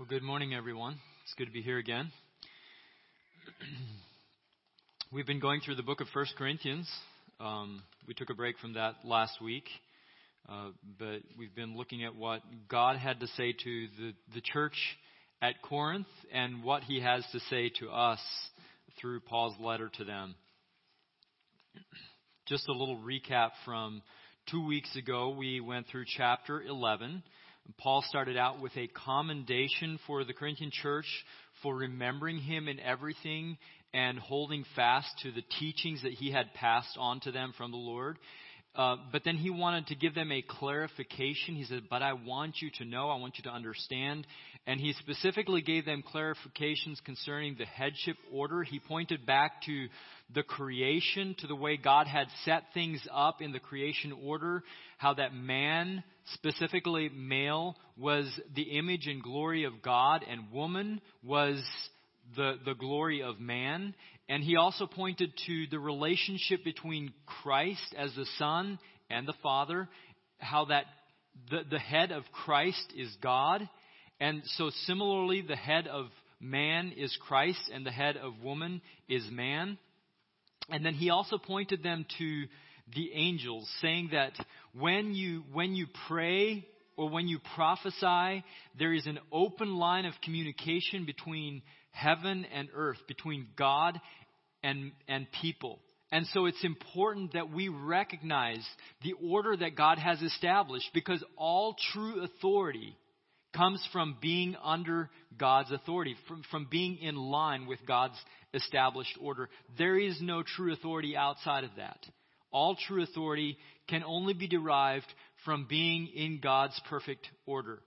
Well, good morning, everyone. It's good to be here again. We've been going through the book of First Corinthians. Um, we took a break from that last week, uh, but we've been looking at what God had to say to the, the church at Corinth and what He has to say to us through Paul's letter to them. Just a little recap from two weeks ago. We went through chapter 11 Paul started out with a commendation for the Corinthian church for remembering him in everything and holding fast to the teachings that he had passed on to them from the Lord. Uh, but then he wanted to give them a clarification. He said, But I want you to know, I want you to understand. And he specifically gave them clarifications concerning the headship order. He pointed back to the creation, to the way God had set things up in the creation order, how that man, specifically male, was the image and glory of God, and woman was the, the glory of man. And he also pointed to the relationship between Christ as the Son and the Father, how that the, the head of Christ is God. And so similarly, the head of man is Christ and the head of woman is man. And then he also pointed them to the angels, saying that when you, when you pray or when you prophesy, there is an open line of communication between heaven and earth, between God and, and people. And so it's important that we recognize the order that God has established because all true authority comes from being under God's authority, from, from being in line with God's established order. There is no true authority outside of that. All true authority can only be derived from being in God's perfect order.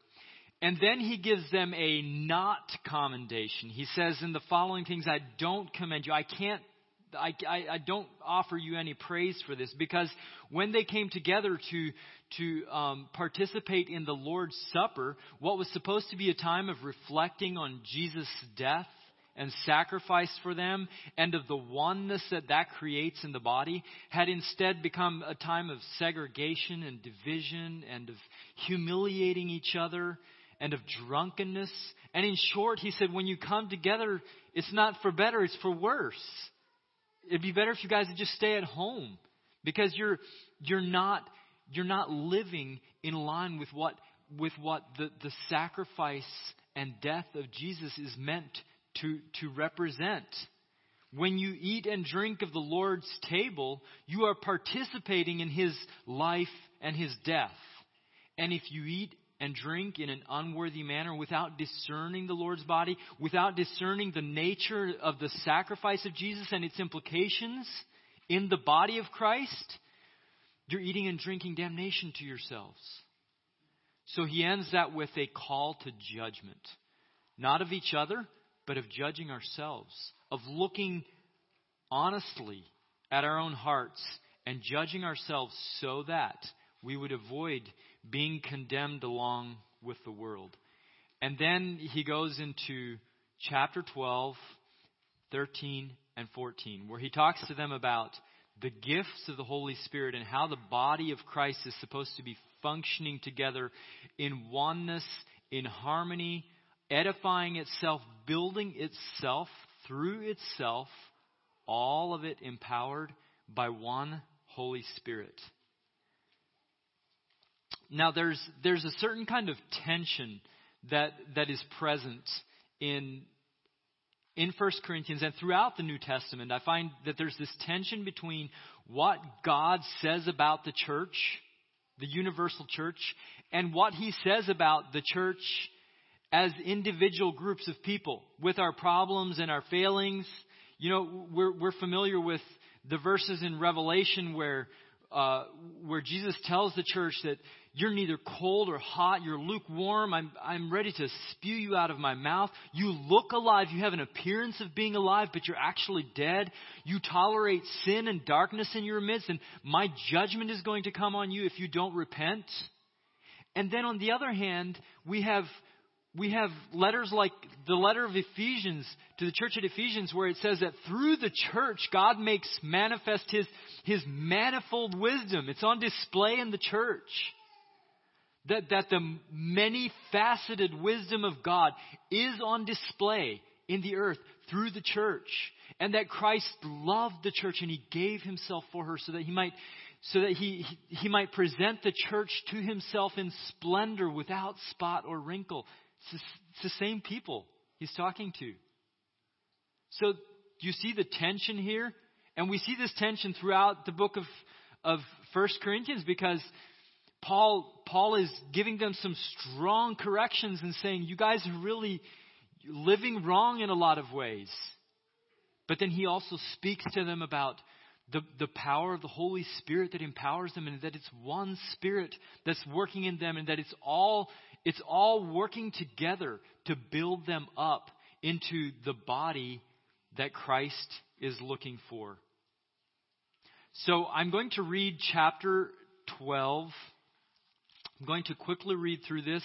And then he gives them a not commendation. He says, In the following things, I don't commend you. I can't I, I, I, don't offer you any praise for this because when they came together to to um, participate in the Lord's Supper, what was supposed to be a time of reflecting on Jesus' death and sacrifice for them and of the oneness that that creates in the body had instead become a time of segregation and division and of humiliating each other and of drunkenness. And in short, he said, when you come together, it's not for better, it's for worse. It'd be better if you guys would just stay at home because you're, you're not, you're not living in line with what, with what the, the sacrifice and death of Jesus is meant to, to represent. When you eat and drink of the Lord's table, you are participating in His life and His death. And if you eat and drink in an unworthy manner without discerning the Lord's body, without discerning the nature of the sacrifice of Jesus and its implications in the body of Christ, you're eating and drinking damnation to yourselves. So he ends that with a call to judgment, not of each other, but of judging ourselves, of looking honestly at our own hearts and judging ourselves so that we would avoid being condemned along with the world. And then he goes into chapter 12, 13, and 14, where he talks to them about the gifts of the Holy Spirit and how the body of Christ is supposed to be functioning together in oneness, in harmony, edifying itself, building itself through itself, all of it empowered by one Holy Spirit. Now, there's, there's a certain kind of tension that, that is present in, in 1 Corinthians and throughout the New Testament. I find that there's this tension between what God says about the church, the universal church, and what he says about the church as individual groups of people with our problems and our failings. You know, we're, we're familiar with the verses in Revelation where, uh, where Jesus tells the church that you're neither cold or hot. You're lukewarm. I'm, I'm ready to spew you out of my mouth. You look alive. You have an appearance of being alive, but you're actually dead. You tolerate sin and darkness in your midst, and my judgment is going to come on you if you don't repent. And then on the other hand, we have we have letters like the letter of Ephesians to the church at Ephesians where it says that through the church God makes manifest his, his manifold wisdom. It's on display in the church. That, that the many faceted wisdom of God is on display in the earth through the church. And that Christ loved the church and he gave himself for her so that he might so that he, he might present the church to himself in splendor without spot or wrinkle. It's, the same people he's talking to. So, you see the tension here? And we see this tension throughout the book of, of 1 Corinthians because Paul, Paul is giving them some strong corrections and saying, you guys are really living wrong in a lot of ways. But then he also speaks to them about the, the power of the Holy Spirit that empowers them and that it's one Spirit that's working in them and that it's all, it's all working together to build them up into the body that Christ is looking for. So I'm going to read chapter 12. I'm going to quickly read through this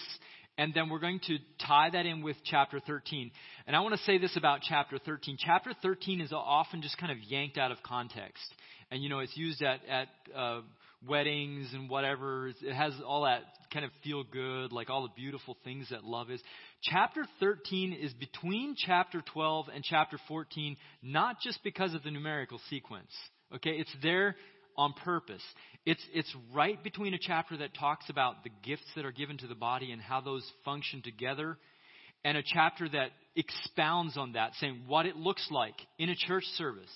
and then we're going to tie that in with chapter 13. And I want to say this about chapter 13. Chapter 13 is often just kind of yanked out of context. And, you know, it's used at, at uh, weddings and whatever. It has all that kind of feel good, like all the beautiful things that love is. Chapter 13 is between chapter 12 and chapter 14, not just because of the numerical sequence. Okay, it's there on purpose. It's, it's right between a chapter that talks about the gifts that are given to the body and how those function together, and a chapter that expounds on that, saying what it looks like in a church service.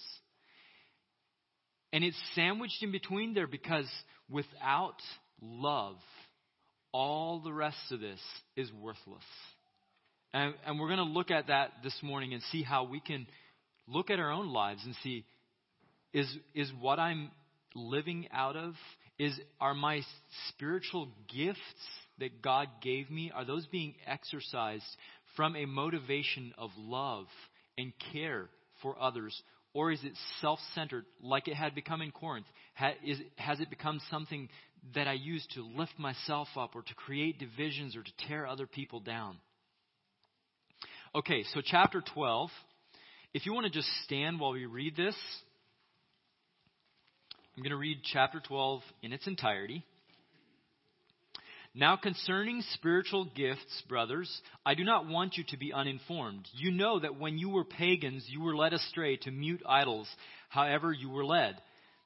And it's sandwiched in between there because without love, all the rest of this is worthless. And, and we're going to look at that this morning and see how we can look at our own lives and see is, is what I'm living out of? Is are my spiritual gifts that God gave me are those being exercised from a motivation of love and care for others or is it self-centered like it had become in Corinth? has it become something that I use to lift myself up or to create divisions or to tear other people down? Okay, so chapter 12. If you want to just stand while we read this, I'm going to read chapter 12 in its entirety. Now, concerning spiritual gifts, brothers, I do not want you to be uninformed. You know that when you were pagans, you were led astray to mute idols, however, you were led.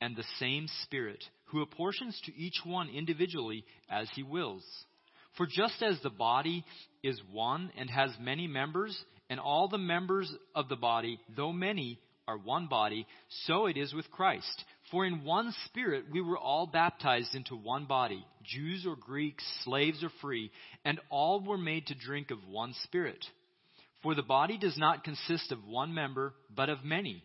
and the same Spirit, who apportions to each one individually as he wills. For just as the body is one and has many members, and all the members of the body, though many, are one body, so it is with Christ. For in one Spirit we were all baptized into one body, Jews or Greeks, slaves or free, and all were made to drink of one Spirit. For the body does not consist of one member, but of many.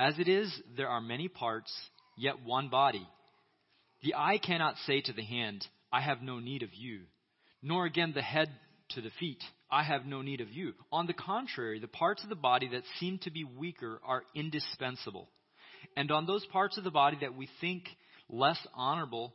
As it is, there are many parts, yet one body. The eye cannot say to the hand, I have no need of you, nor again the head to the feet, I have no need of you. On the contrary, the parts of the body that seem to be weaker are indispensable. And on those parts of the body that we think less honorable,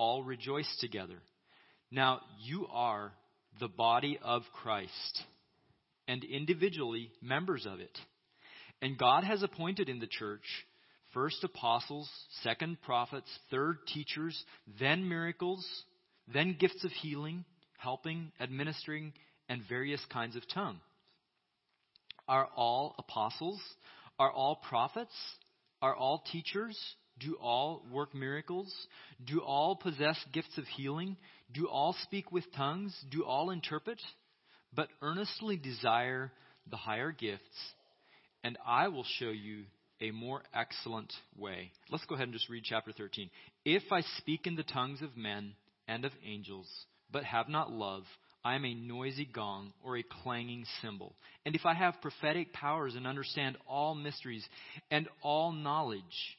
all rejoice together. Now, you are the body of Christ, and individually members of it. And God has appointed in the church first apostles, second prophets, third teachers, then miracles, then gifts of healing, helping, administering, and various kinds of tongue. Are all apostles? Are all prophets? Are all teachers? Do all work miracles? Do all possess gifts of healing? Do all speak with tongues? Do all interpret? But earnestly desire the higher gifts, and I will show you a more excellent way. Let's go ahead and just read chapter 13. If I speak in the tongues of men and of angels, but have not love, I am a noisy gong or a clanging cymbal. And if I have prophetic powers and understand all mysteries and all knowledge,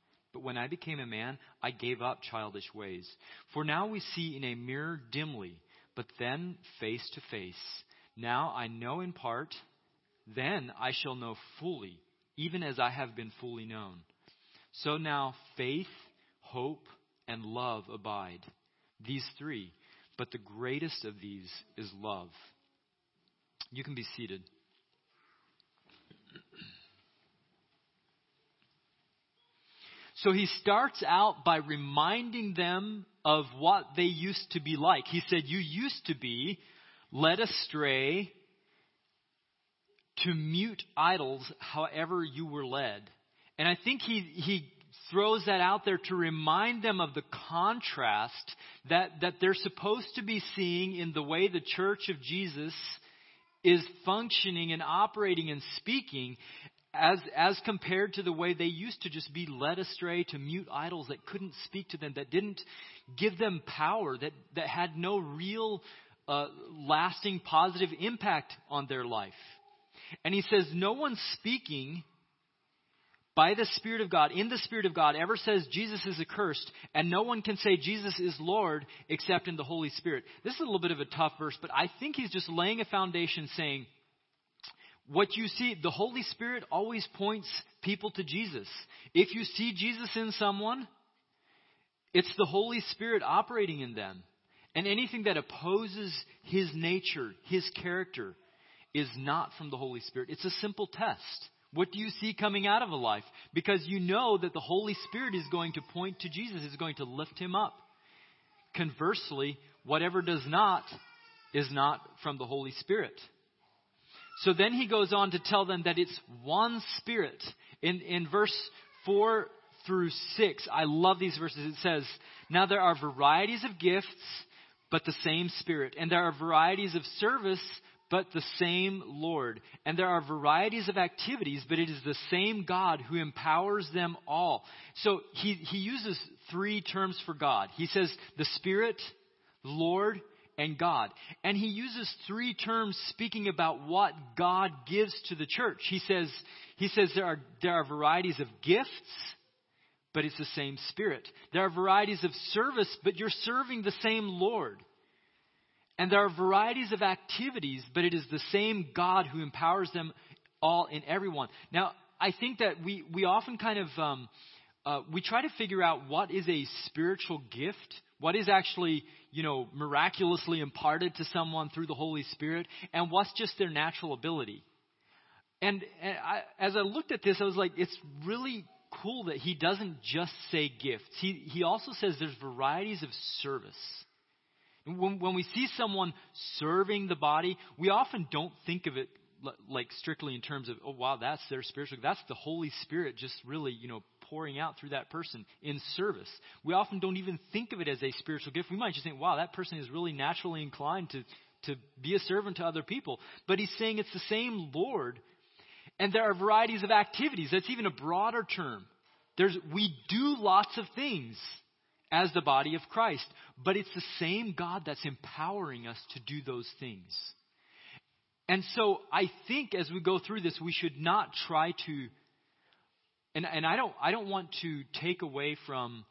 But when I became a man, I gave up childish ways. For now we see in a mirror dimly, but then face to face. Now I know in part, then I shall know fully, even as I have been fully known. So now faith, hope, and love abide. These three. But the greatest of these is love. You can be seated. So he starts out by reminding them of what they used to be like. He said, You used to be led astray to mute idols however you were led. And I think he, he throws that out there to remind them of the contrast that, that they're supposed to be seeing in the way the church of Jesus is functioning and operating and speaking as, as compared to the way they used to just be led astray to mute idols that couldn't speak to them, that didn't give them power, that, that had no real uh, lasting positive impact on their life. And he says, No one speaking by the Spirit of God, in the Spirit of God, ever says Jesus is accursed, and no one can say Jesus is Lord except in the Holy Spirit. This is a little bit of a tough verse, but I think he's just laying a foundation saying, what you see, the Holy Spirit always points people to Jesus. If you see Jesus in someone, it's the Holy Spirit operating in them. And anything that opposes his nature, his character, is not from the Holy Spirit. It's a simple test. What do you see coming out of a life? Because you know that the Holy Spirit is going to point to Jesus, is going to lift him up. Conversely, whatever does not is not from the Holy Spirit. So then he goes on to tell them that it's one spirit. In, in verse 4 through 6, I love these verses. It says, Now there are varieties of gifts, but the same spirit. And there are varieties of service, but the same Lord. And there are varieties of activities, but it is the same God who empowers them all. So he, he uses three terms for God. He says the Spirit, Lord, and God. And he uses three terms speaking about what God gives to the church. He says, he says there are, there are varieties of gifts, but it's the same Spirit. There are varieties of service, but you're serving the same Lord. And there are varieties of activities, but it is the same God who empowers them all in everyone. Now, I think that we, we often kind of um, uh, we try to figure out what is a spiritual gift, what is actually you know miraculously imparted to someone through the Holy Spirit, and what's just their natural ability. And, and I, as I looked at this, I was like, it's really cool that he doesn't just say gifts. He he also says there's varieties of service. When, when we see someone serving the body, we often don't think of it like strictly in terms of, oh wow, that's their spiritual. That's the Holy Spirit just really, you know, pouring out through that person in service. We often don't even think of it as a spiritual gift. We might just think, wow, that person is really naturally inclined to to be a servant to other people. But he's saying it's the same Lord, and there are varieties of activities. That's even a broader term. There's we do lots of things as the body of Christ. But it's the same God that's empowering us to do those things. And so I think as we go through this, we should not try to, and, and I don't, I don't want to take away from,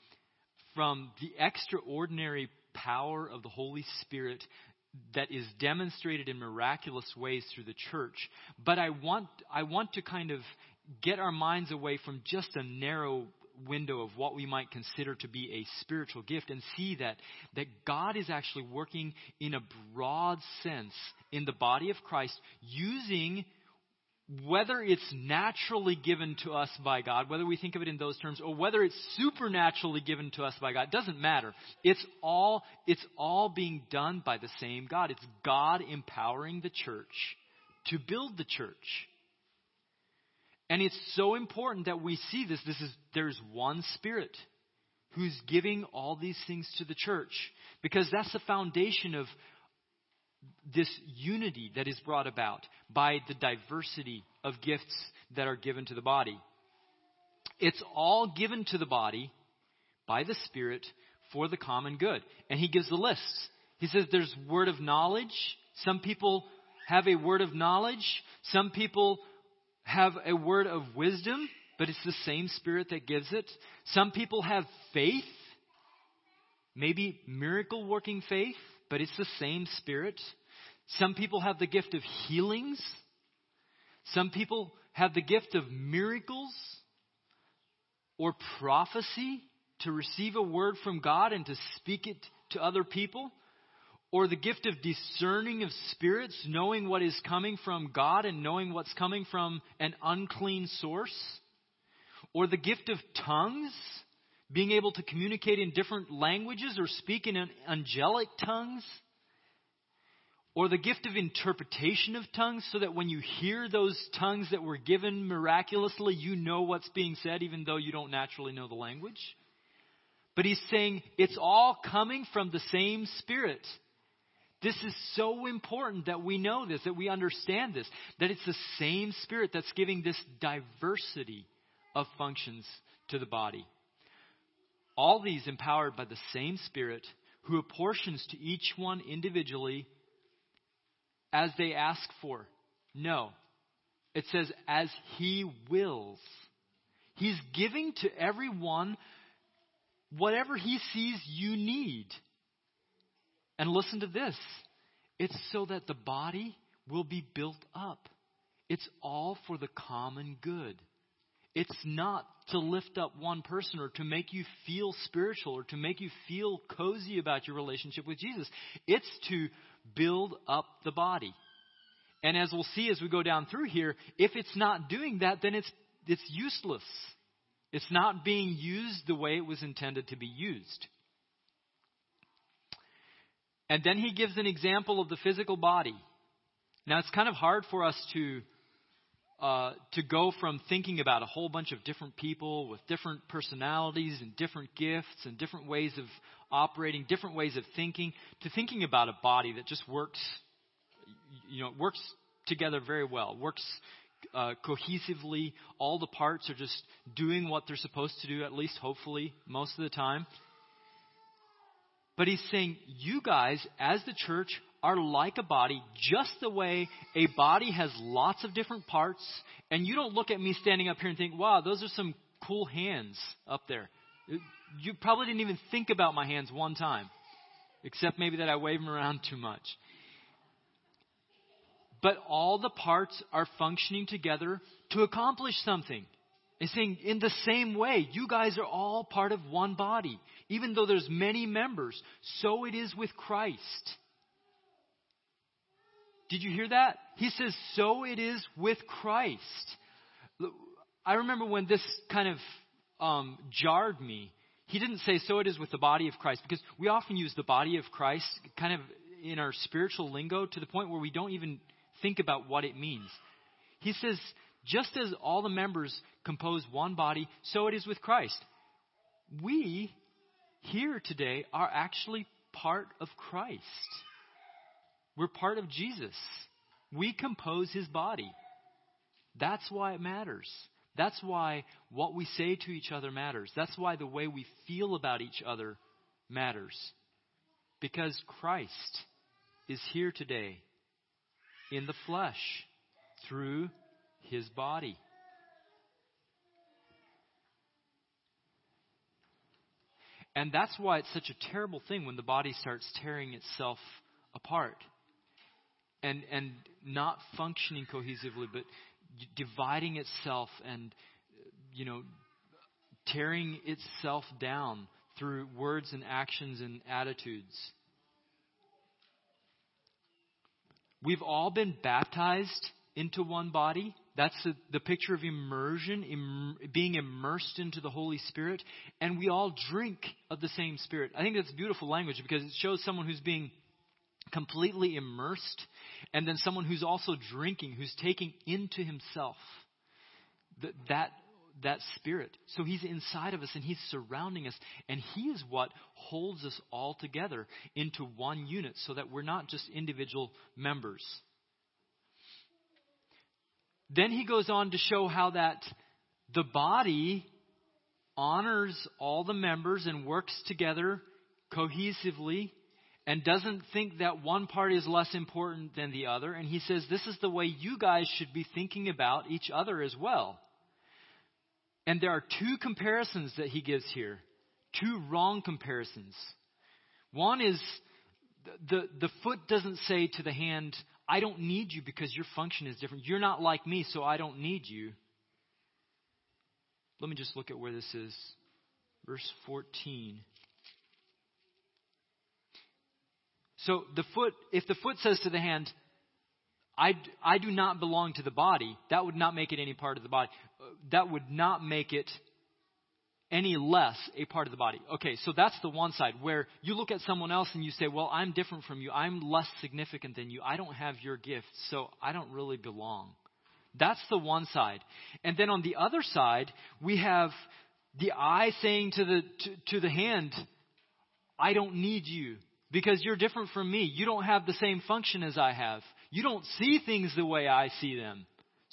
from the extraordinary power of the Holy Spirit that is demonstrated in miraculous ways through the church. But I want, I want to kind of get our minds away from just a narrow window of what we might consider to be a spiritual gift and see that, that God is actually working in a broad sense in the body of Christ using whether it's naturally given to us by God, whether we think of it in those terms, or whether it's supernaturally given to us by God, doesn't matter. It's all, it's all being done by the same God. It's God empowering the church to build the church. And it's so important that we see this. This is, there's one Spirit who's giving all these things to the church. Because that's the foundation of this unity that is brought about by the diversity of gifts that are given to the body. It's all given to the body by the Spirit for the common good. And he gives the lists. He says there's word of knowledge. Some people have a word of knowledge. Some people have a word of wisdom, but it's the same Spirit that gives it. Some people have faith, maybe miracle working faith, but it's the same Spirit. Some people have the gift of healings. Some people have the gift of miracles or prophecy to receive a word from God and to speak it to other people or the gift of discerning of spirits, knowing what is coming from God and knowing what's coming from an unclean source, or the gift of tongues, being able to communicate in different languages or speak in angelic tongues, or the gift of interpretation of tongues, so that when you hear those tongues that were given miraculously, you know what's being said, even though you don't naturally know the language. But he's saying it's all coming from the same Spirit. This is so important that we know this, that we understand this, that it's the same Spirit that's giving this diversity of functions to the body. All these empowered by the same Spirit who apportions to each one individually as they ask for. No. It says, as He wills. He's giving to everyone whatever He sees you need. And listen to this it's so that the body will be built up. It's all for the common good. It's not to lift up one person or to make you feel spiritual or to make you feel cozy about your relationship with Jesus. It's to build up the body. And as we'll see as we go down through here, if it's not doing that, then it's, it's useless. It's not being used the way it was intended to be used. And then he gives an example of the physical body. Now, it's kind of hard for us to, uh, to go from thinking about a whole bunch of different people with different personalities and different gifts and different ways of operating, different ways of thinking, to thinking about a body that just works, you know, works together very well, works uh, cohesively. All the parts are just doing what they're supposed to do, at least hopefully, most of the time. But he's saying, you guys, as the church, are like a body, just the way a body has lots of different parts. And you don't look at me standing up here and think, wow, those are some cool hands up there. You probably didn't even think about my hands one time. except maybe that I wave them around too much. But all the parts are functioning together to accomplish something. It's saying in the same way, you guys are all part of one body. Even though there's many members, so it is with Christ. Did you hear that? He says, so it is with Christ. I remember when this kind of um, jarred me. He didn't say, so it is with the body of Christ, because we often use the body of Christ kind of in our spiritual lingo to the point where we don't even think about what it means. He says, just as all the members compose one body, so it is with Christ. We here today are actually part of Christ. We're part of Jesus. We compose his body. That's why it matters. That's why what we say to each other matters. That's why the way we feel about each other matters. Because Christ is here today in the flesh through his body. And that's why it's such a terrible thing when the body starts tearing itself apart and, and not functioning cohesively, but dividing itself and, you know, tearing itself down through words and actions and attitudes. We've all been baptized into one body. That's the, the picture of immersion, Im, being immersed into the Holy Spirit. And we all drink of the same Spirit. I think that's beautiful language because it shows someone who's being completely immersed and then someone who's also drinking, who's taking into himself that, that spirit. So he's inside of us and he's surrounding us. And he is what holds us all together into one unit so that we're not just individual members. Then he goes on to show how that the body honors all the members and works together cohesively and doesn't think that one part is less important than the other. And he says this is the way you guys should be thinking about each other as well. And there are two comparisons that he gives here, two wrong comparisons. One is the, the foot doesn't say to the hand, I don't need you because your function is different. You're not like me, so I don't need you. Let me just look at where this is. Verse 14. So the foot, if the foot says to the hand, I, I do not belong to the body, that would not make it any part of the body. That would not make it any less a part of the body. Okay, so that's the one side where you look at someone else and you say, Well, I'm different from you. I'm less significant than you. I don't have your gift, so I don't really belong. That's the one side. And then on the other side, we have the eye saying to the, to, to the hand, I don't need you because you're different from me. You don't have the same function as I have. You don't see things the way I see them.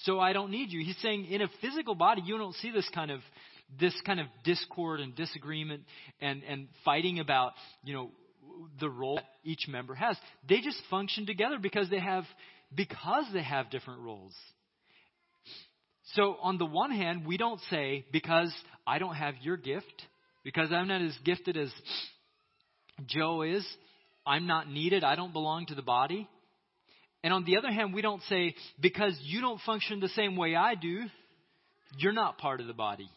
So I don't need you. He's saying in a physical body, you don't see this kind of this kind of discord and disagreement and, and fighting about, you know, the role that each member has. They just function together because they have because they have different roles. So on the one hand, we don't say because I don't have your gift, because I'm not as gifted as Joe is, I'm not needed, I don't belong to the body. And on the other hand, we don't say because you don't function the same way I do, you're not part of the body.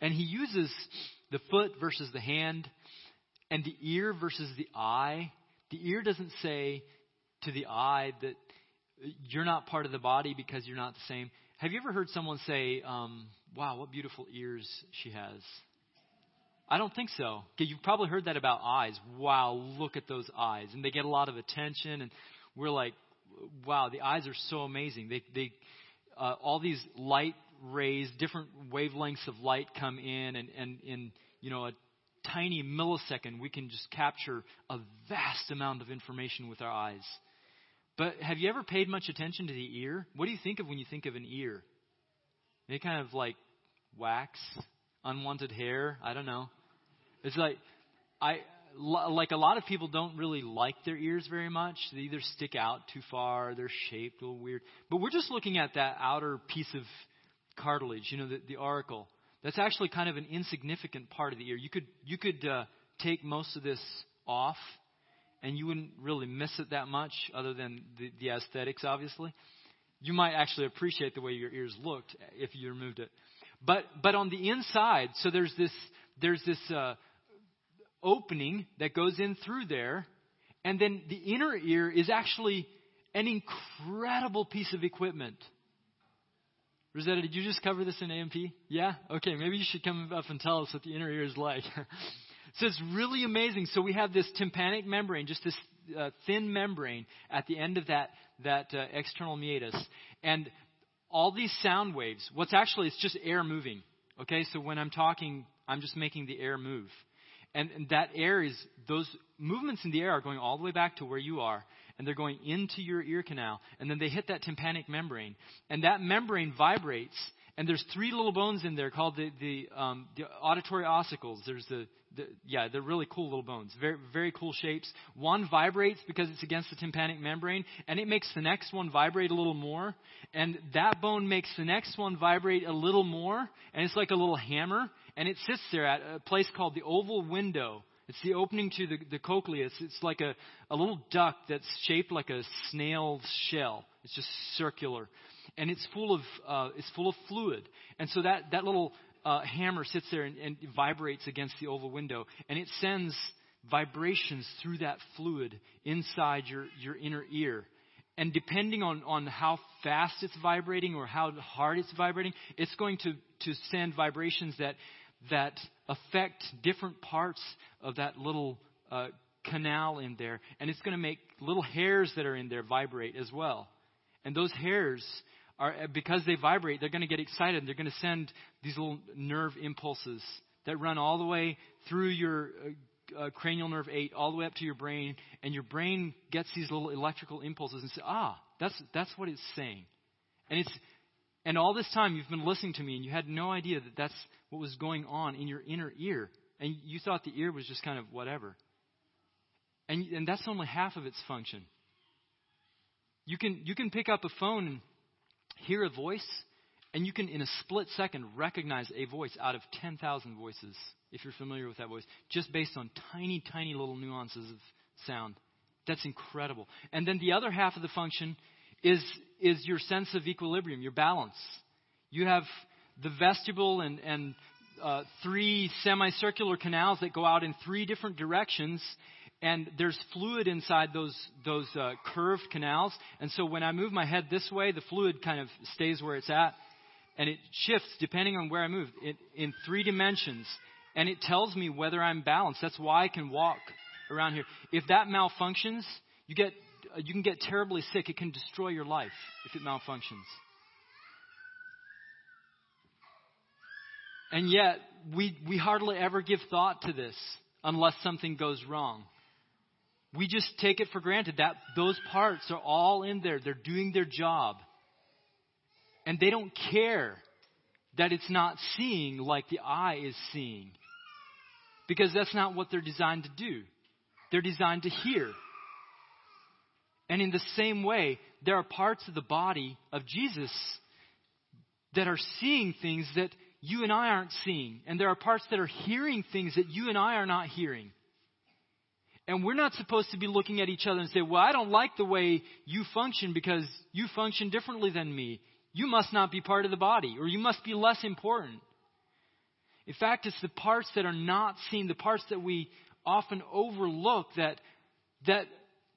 And he uses the foot versus the hand and the ear versus the eye. The ear doesn't say to the eye that you're not part of the body because you're not the same. Have you ever heard someone say, um, wow, what beautiful ears she has? I don't think so. You've probably heard that about eyes. Wow, look at those eyes. And they get a lot of attention, and we're like, wow, the eyes are so amazing. They, they, uh, all these light rays, different wavelengths of light come in, and, and in you know a tiny millisecond, we can just capture a vast amount of information with our eyes. But have you ever paid much attention to the ear? What do you think of when you think of an ear? They kind of like wax, unwanted hair. I don't know. It's like I like a lot of people don't really like their ears very much. They either stick out too far, they're shaped a little weird. But we're just looking at that outer piece of cartilage, you know, the, the auricle. That's actually kind of an insignificant part of the ear. You could you could uh, take most of this off, and you wouldn't really miss it that much, other than the, the aesthetics, obviously. You might actually appreciate the way your ears looked if you removed it. But but on the inside, so there's this there's this uh, opening that goes in through there, and then the inner ear is actually an incredible piece of equipment. Rosetta, did you just cover this in AMP? Yeah? Okay, maybe you should come up and tell us what the inner ear is like. so it's really amazing. So we have this tympanic membrane, just this uh, thin membrane at the end of that, that uh, external meatus. And all these sound waves, what's actually, it's just air moving. Okay, so when I'm talking, I'm just making the air move. And, and that air is, those movements in the air are going all the way back to where you are and they're going into your ear canal, and then they hit that tympanic membrane, and that membrane vibrates, and there's three little bones in there called the the, um, the auditory ossicles. There's the, the yeah, they're really cool little bones, very very cool shapes. One vibrates because it's against the tympanic membrane, and it makes the next one vibrate a little more, and that bone makes the next one vibrate a little more, and it's like a little hammer, and it sits there at a place called the oval window it's the opening to the, the cochlea. It's, it's like a, a little duct that's shaped like a snail's shell. It's just circular. And it's full of, uh, it's full of fluid. And so that, that little uh, hammer sits there and, and vibrates against the oval window. And it sends vibrations through that fluid inside your, your inner ear. And depending on, on how fast it's vibrating or how hard it's vibrating, it's going to, to send vibrations that that affect different parts of that little uh, canal in there. And it's going to make little hairs that are in there vibrate as well. And those hairs are, because they vibrate, they're going to get excited. And they're going to send these little nerve impulses that run all the way through your uh, uh, cranial nerve 8 all the way up to your brain and your brain gets these little electrical impulses and says ah that's that's what it's saying and it's and all this time you've been listening to me and you had no idea that that's what was going on in your inner ear. And you thought the ear was just kind of whatever. And, and that's only half of its function. You can, you can pick up a phone hear a voice, and you can, in a split second, recognize a voice out of 10,000 voices, if you're familiar with that voice, just based on tiny, tiny little nuances of sound. That's incredible. And then the other half of the function is, is your sense of equilibrium, your balance. You have the vestibule and, and uh, three semicircular canals that go out in three different directions. And there's fluid inside those those uh, curved canals, and so when I move my head this way, the fluid kind of stays where it's at, and it shifts depending on where I move it, in three dimensions, and it tells me whether I'm balanced. That's why I can walk around here. If that malfunctions, you get you can get terribly sick. It can destroy your life if it malfunctions. And yet, we, we hardly ever give thought to this unless something goes wrong. We just take it for granted that those parts are all in there. They're doing their job. And they don't care that it's not seeing like the eye is seeing. Because that's not what they're designed to do. They're designed to hear. And in the same way, there are parts of the body of Jesus that are seeing things that you and I aren't seeing. And there are parts that are hearing things that you and I are not hearing. And we're not supposed to be looking at each other and say, well, I don't like the way you function because you function differently than me. You must not be part of the body, or you must be less important. In fact, it's the parts that are not seen, the parts that we often overlook that, that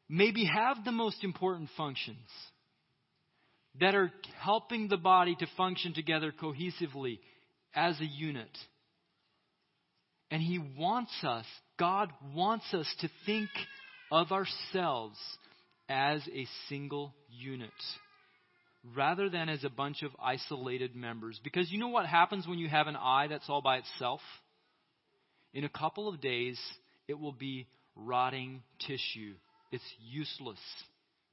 maybe have the most important functions, that are helping the body to function together cohesively as a unit. And He wants us, God wants us to think of ourselves as a single unit rather than as a bunch of isolated members. Because you know what happens when you have an eye that's all by itself? In a couple of days, it will be rotting tissue. It's useless.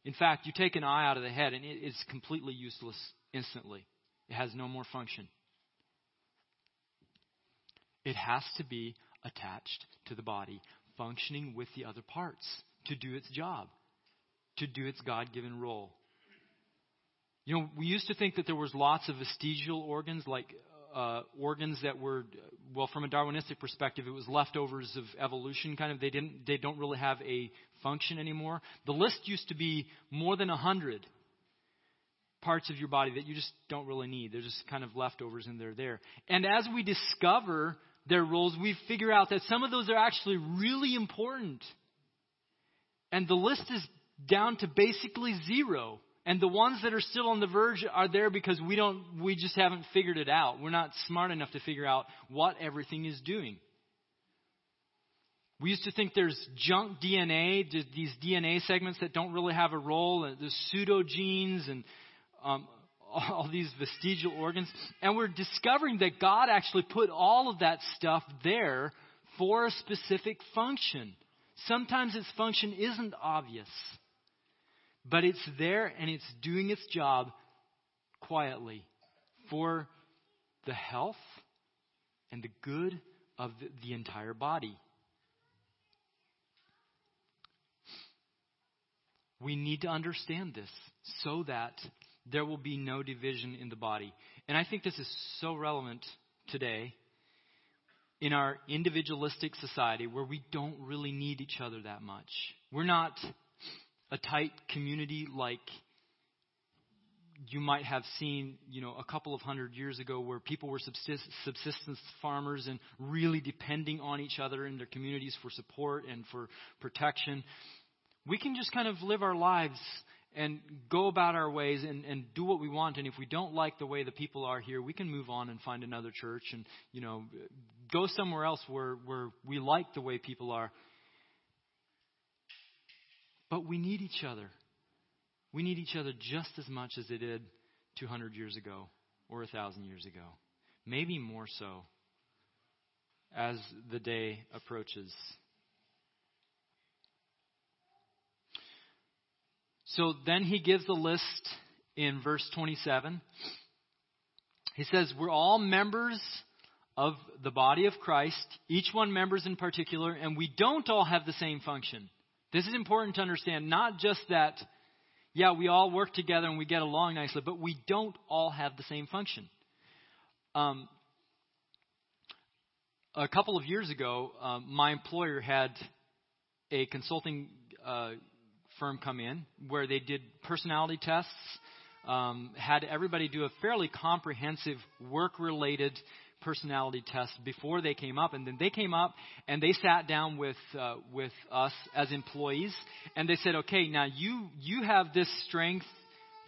In fact, you take an eye out of the head and it is completely useless instantly. It has no more function. It has to be attached to the body, functioning with the other parts to do its job, to do its God given role. You know, we used to think that there was lots of vestigial organs like uh, organs that were, well, from a Darwinistic perspective, it was leftovers of evolution. Kind of, they didn't, they don't really have a function anymore. The list used to be more than a hundred parts of your body that you just don't really need. They're just kind of leftovers and they're there. And as we discover their roles, we figure out that some of those are actually really important. And the list is down to basically zero. And the ones that are still on the verge are there because we don't we just haven't figured it out. We're not smart enough to figure out what everything is doing. We used to think there's junk DNA, these DNA segments that don't really have a role, the pseudogenes and um, all these vestigial organs. And we're discovering that God actually put all of that stuff there for a specific function. Sometimes its function isn't obvious, but it's there and it's doing its job quietly for the health and the good of the, entire body. We need to understand this so that there will be no division in the body. And I think this is so relevant today in our individualistic society where we don't really need each other that much. We're not a tight community like you might have seen, you know, a couple of hundred years ago where people were subsistence farmers and really depending on each other in their communities for support and for protection. We can just kind of live our lives and go about our ways and, and do what we want. And if we don't like the way the people are here, we can move on and find another church and, you know, go somewhere else where, where we like the way people are. But we need each other. We need each other just as much as they did 200 years ago or 1,000 years ago. Maybe more so as the day approaches. So then he gives a list in verse 27. He says, We're all members of the body of Christ, each one members in particular, and we don't all have the same function. This is important to understand, not just that, yeah, we all work together and we get along nicely, but we don't all have the same function. Um, a couple of years ago, um, my employer had a consulting uh, firm come in where they did personality tests, um, had everybody do a fairly comprehensive work related personality test before they came up, and then they came up and they sat down with uh, with us as employees, and they said, "Okay, now you you have this strength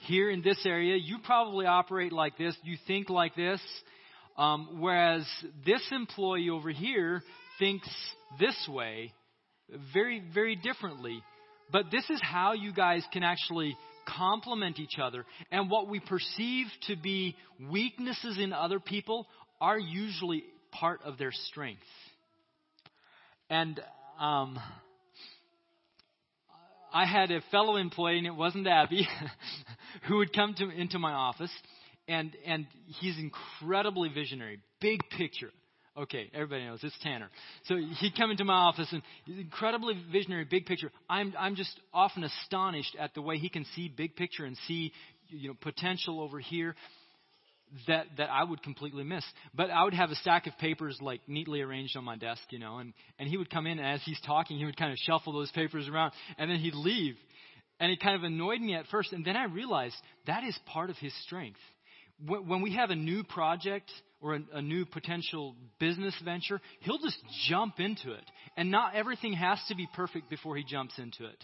here in this area. You probably operate like this. You think like this, um, whereas this employee over here thinks this way, very very differently." But this is how you guys can actually complement each other. And what we perceive to be weaknesses in other people are usually part of their strength. And um, I had a fellow employee, and it wasn't Abby, who would come to, into my office, and and he's incredibly visionary, big picture. Okay, everybody knows it's Tanner. So he'd come into my office and he's incredibly visionary, big picture. I'm I'm just often astonished at the way he can see big picture and see you know potential over here that that I would completely miss. But I would have a stack of papers like neatly arranged on my desk, you know, and and he would come in and as he's talking, he would kind of shuffle those papers around and then he'd leave. And it kind of annoyed me at first, and then I realized that is part of his strength. When we have a new project or a, a new potential business venture, he'll just jump into it. And not everything has to be perfect before he jumps into it.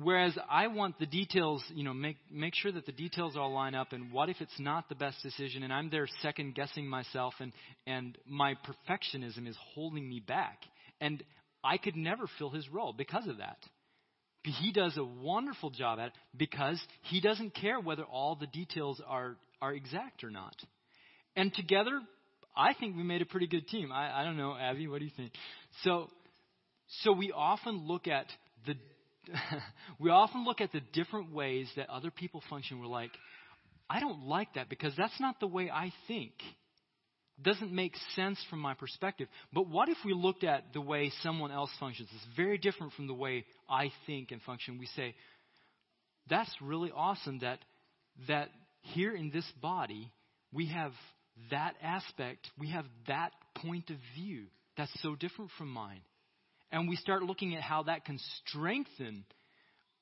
Whereas I want the details, you know, make make sure that the details all line up. And what if it's not the best decision? And I'm there second guessing myself, and and my perfectionism is holding me back. And I could never fill his role because of that. He does a wonderful job at it because he doesn't care whether all the details are are exact or not. And together, I think we made a pretty good team. I, I don't know, Abby, what do you think? So, so we often look at the we often look at the different ways that other people function. We're like, I don't like that because that's not the way I think. It doesn't make sense from my perspective. But what if we looked at the way someone else functions? It's very different from the way I think and function. We say, that's really awesome that that here in this body we have that aspect, we have that point of view that's so different from mine. And we start looking at how that can strengthen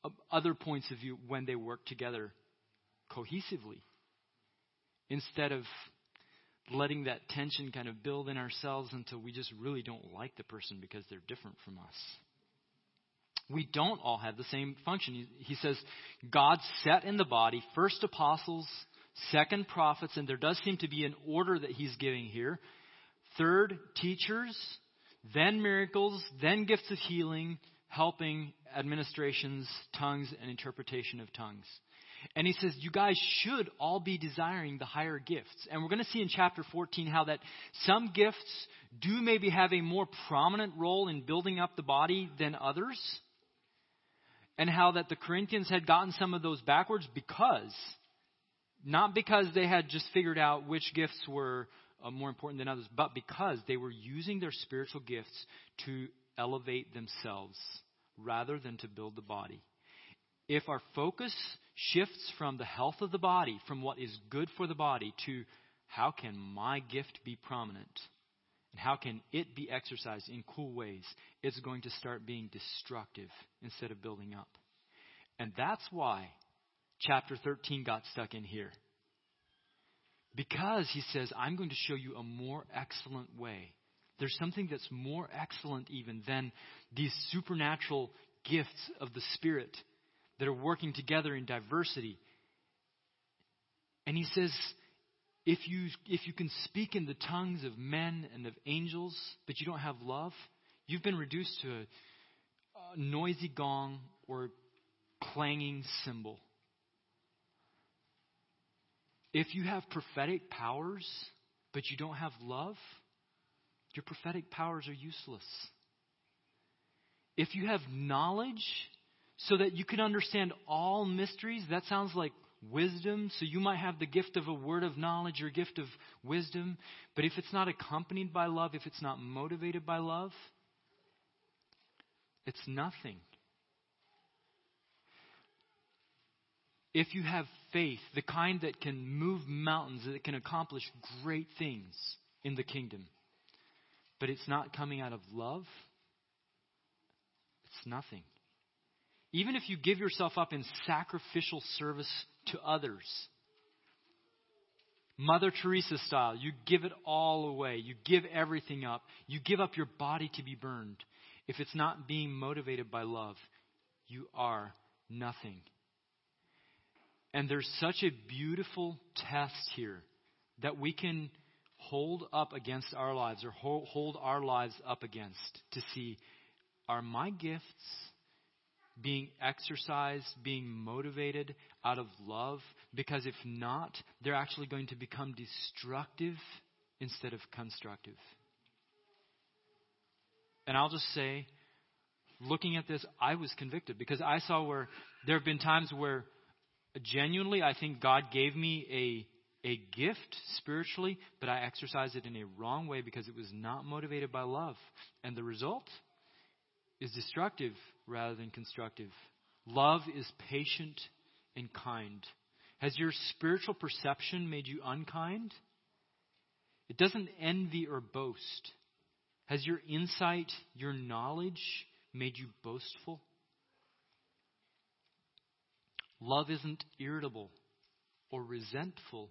uh, other points of view when they work together cohesively. Instead of letting that tension kind of build in ourselves until we just really don't like the person because they're different from us. We don't all have the same function. He says, God set in the body first apostles, second prophets, and there does seem to be an order that he's giving here. Third, teachers, then miracles, then gifts of healing, helping, administrations, tongues, and interpretation of tongues. And he says, you guys should all be desiring the higher gifts. And we're going to see in chapter 14 how that some gifts do maybe have a more prominent role in building up the body than others. And how that the Corinthians had gotten some of those backwards because, not because they had just figured out which gifts were uh, more important than others, but because they were using their spiritual gifts to elevate themselves rather than to build the body. If our focus shifts from the health of the body, from what is good for the body, to how can my gift be prominent? And how can it be exercised in cool ways? It's going to start being destructive instead of building up. And that's why chapter 13 got stuck in here. Because he says, I'm going to show you a more excellent way. There's something that's more excellent even than these supernatural gifts of the Spirit that are working together in diversity. And he says, if you, if you can speak in the tongues of men and of angels, but you don't have love, you've been reduced to a, a noisy gong or clanging cymbal. If you have prophetic powers, but you don't have love, your prophetic powers are useless. If you have knowledge so that you can understand all mysteries, that sounds like wisdom. So you might have the gift of a word of knowledge or gift of wisdom. But if it's not accompanied by love, if it's not motivated by love, it's nothing. if you have faith, the kind that can move mountains, that can accomplish great things in the kingdom, but it's not coming out of love, it's nothing. Even if you give yourself up in sacrificial service to others, Mother Teresa style, you give it all away. You give everything up. You give up your body to be burned. If it's not being motivated by love, you are nothing. And there's such a beautiful test here that we can hold up against our lives or hold our lives up against to see are my gifts being exercised, being motivated out of love? Because if not, they're actually going to become destructive instead of constructive. And I'll just say, looking at this, I was convicted because I saw where there have been times where genuinely, I think God gave me a, a gift spiritually, but I exercised it in a wrong way because it was not motivated by love. And the result is destructive rather than constructive. Love is patient and kind. Has your spiritual perception made you unkind? It doesn't envy or boast. Has your insight, your knowledge made you boastful? Love isn't irritable or resentful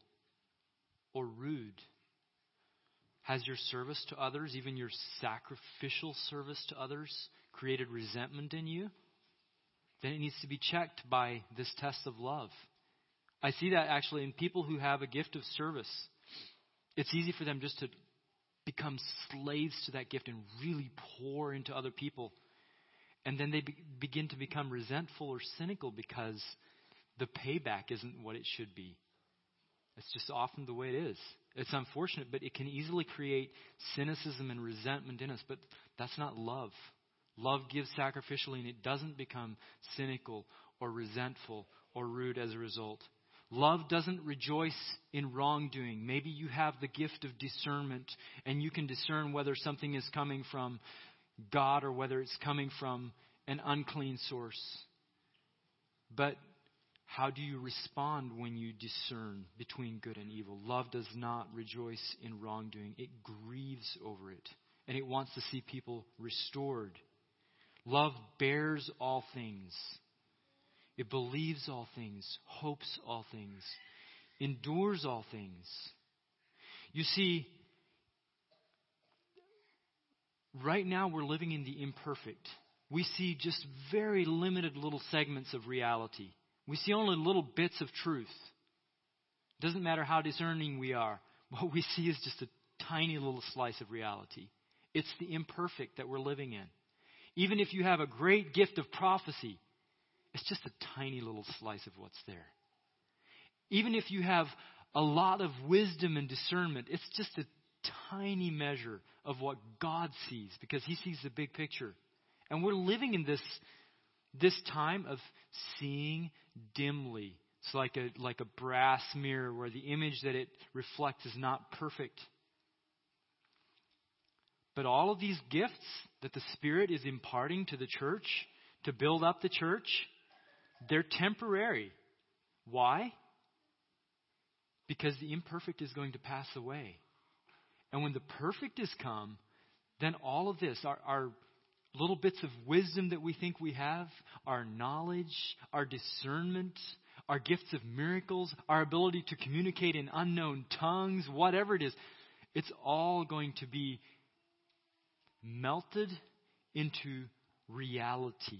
or rude. Has your service to others, even your sacrificial service to others, created resentment in you? Then it needs to be checked by this test of love. I see that actually in people who have a gift of service. It's easy for them just to become slaves to that gift and really pour into other people. And then they be- begin to become resentful or cynical because the payback isn't what it should be. It's just often the way it is. It's unfortunate, but it can easily create cynicism and resentment in us. But that's not love. Love gives sacrificially, and it doesn't become cynical or resentful or rude as a result. Love doesn't rejoice in wrongdoing. Maybe you have the gift of discernment, and you can discern whether something is coming from God or whether it's coming from an unclean source. But How do you respond when you discern between good and evil? Love does not rejoice in wrongdoing, it grieves over it, and it wants to see people restored. Love bears all things, it believes all things, hopes all things, endures all things. You see, right now we're living in the imperfect. We see just very limited little segments of reality. We see only little bits of truth. It Doesn't matter how discerning we are, what we see is just a tiny little slice of reality. It's the imperfect that we're living in. Even if you have a great gift of prophecy, it's just a tiny little slice of what's there. Even if you have a lot of wisdom and discernment, it's just a tiny measure of what God sees because He sees the big picture. And we're living in this, this time of seeing dimly. It's like a, like a brass mirror where the image that it reflects is not perfect. But all of these gifts that the Spirit is imparting to the church to build up the church, they're temporary. Why? Because the imperfect is going to pass away. And when the perfect is come, then all of this, our, our little bits of wisdom that we think we have, our knowledge, our discernment, our gifts of miracles, our ability to communicate in unknown tongues, whatever it is, it's all going to be melted into reality,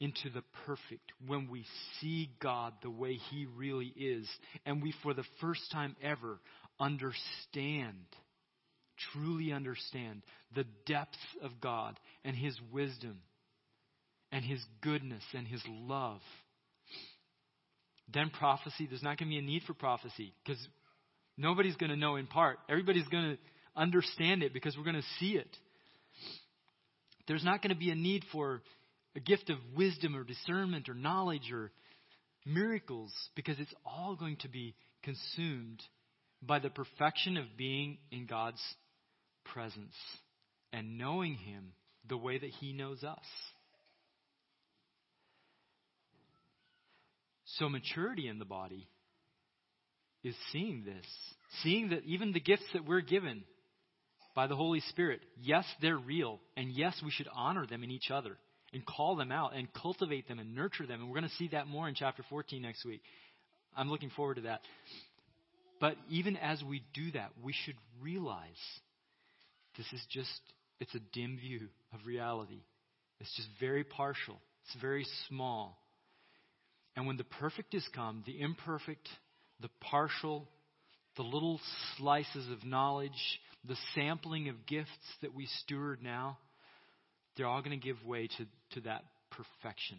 into the perfect, when we see God the way He really is, and we, for the first time ever, understand, truly understand the depth of God and His wisdom and His goodness and His love. Then prophecy, there's not going to be a need for prophecy because nobody's going to know in part. Everybody's going to understand it because we're going to see it. There's not going to be a need for a gift of wisdom or discernment or knowledge or miracles because it's all going to be consumed by the perfection of being in God's presence and knowing Him the way that He knows us. So, maturity in the body is seeing this, seeing that even the gifts that we're given by the Holy Spirit, yes, they're real, and yes, we should honor them in each other and call them out and cultivate them and nurture them. And we're going to see that more in chapter 14 next week. I'm looking forward to that. But even as we do that, we should realize this is just, it's a dim view of reality. It's just very partial, it's very small. And when the perfect is come, the imperfect, the partial, the little slices of knowledge, the sampling of gifts that we steward now, they're all going to give way to, to that perfection.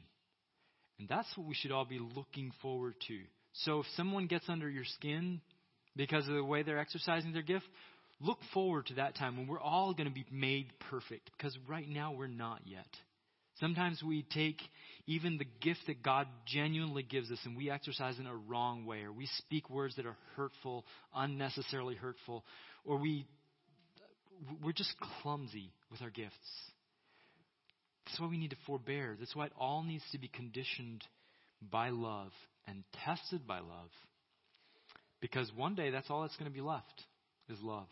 And that's what we should all be looking forward to. So if someone gets under your skin because of the way they're exercising their gift, look forward to that time when we're all going to be made perfect because right now we're not yet. Sometimes we take even the gift that God genuinely gives us and we exercise in a wrong way, or we speak words that are hurtful, unnecessarily hurtful, or we we're just clumsy with our gifts. That's why we need to forbear. That's why it all needs to be conditioned by love and tested by love. Because one day that's all that's going to be left is love.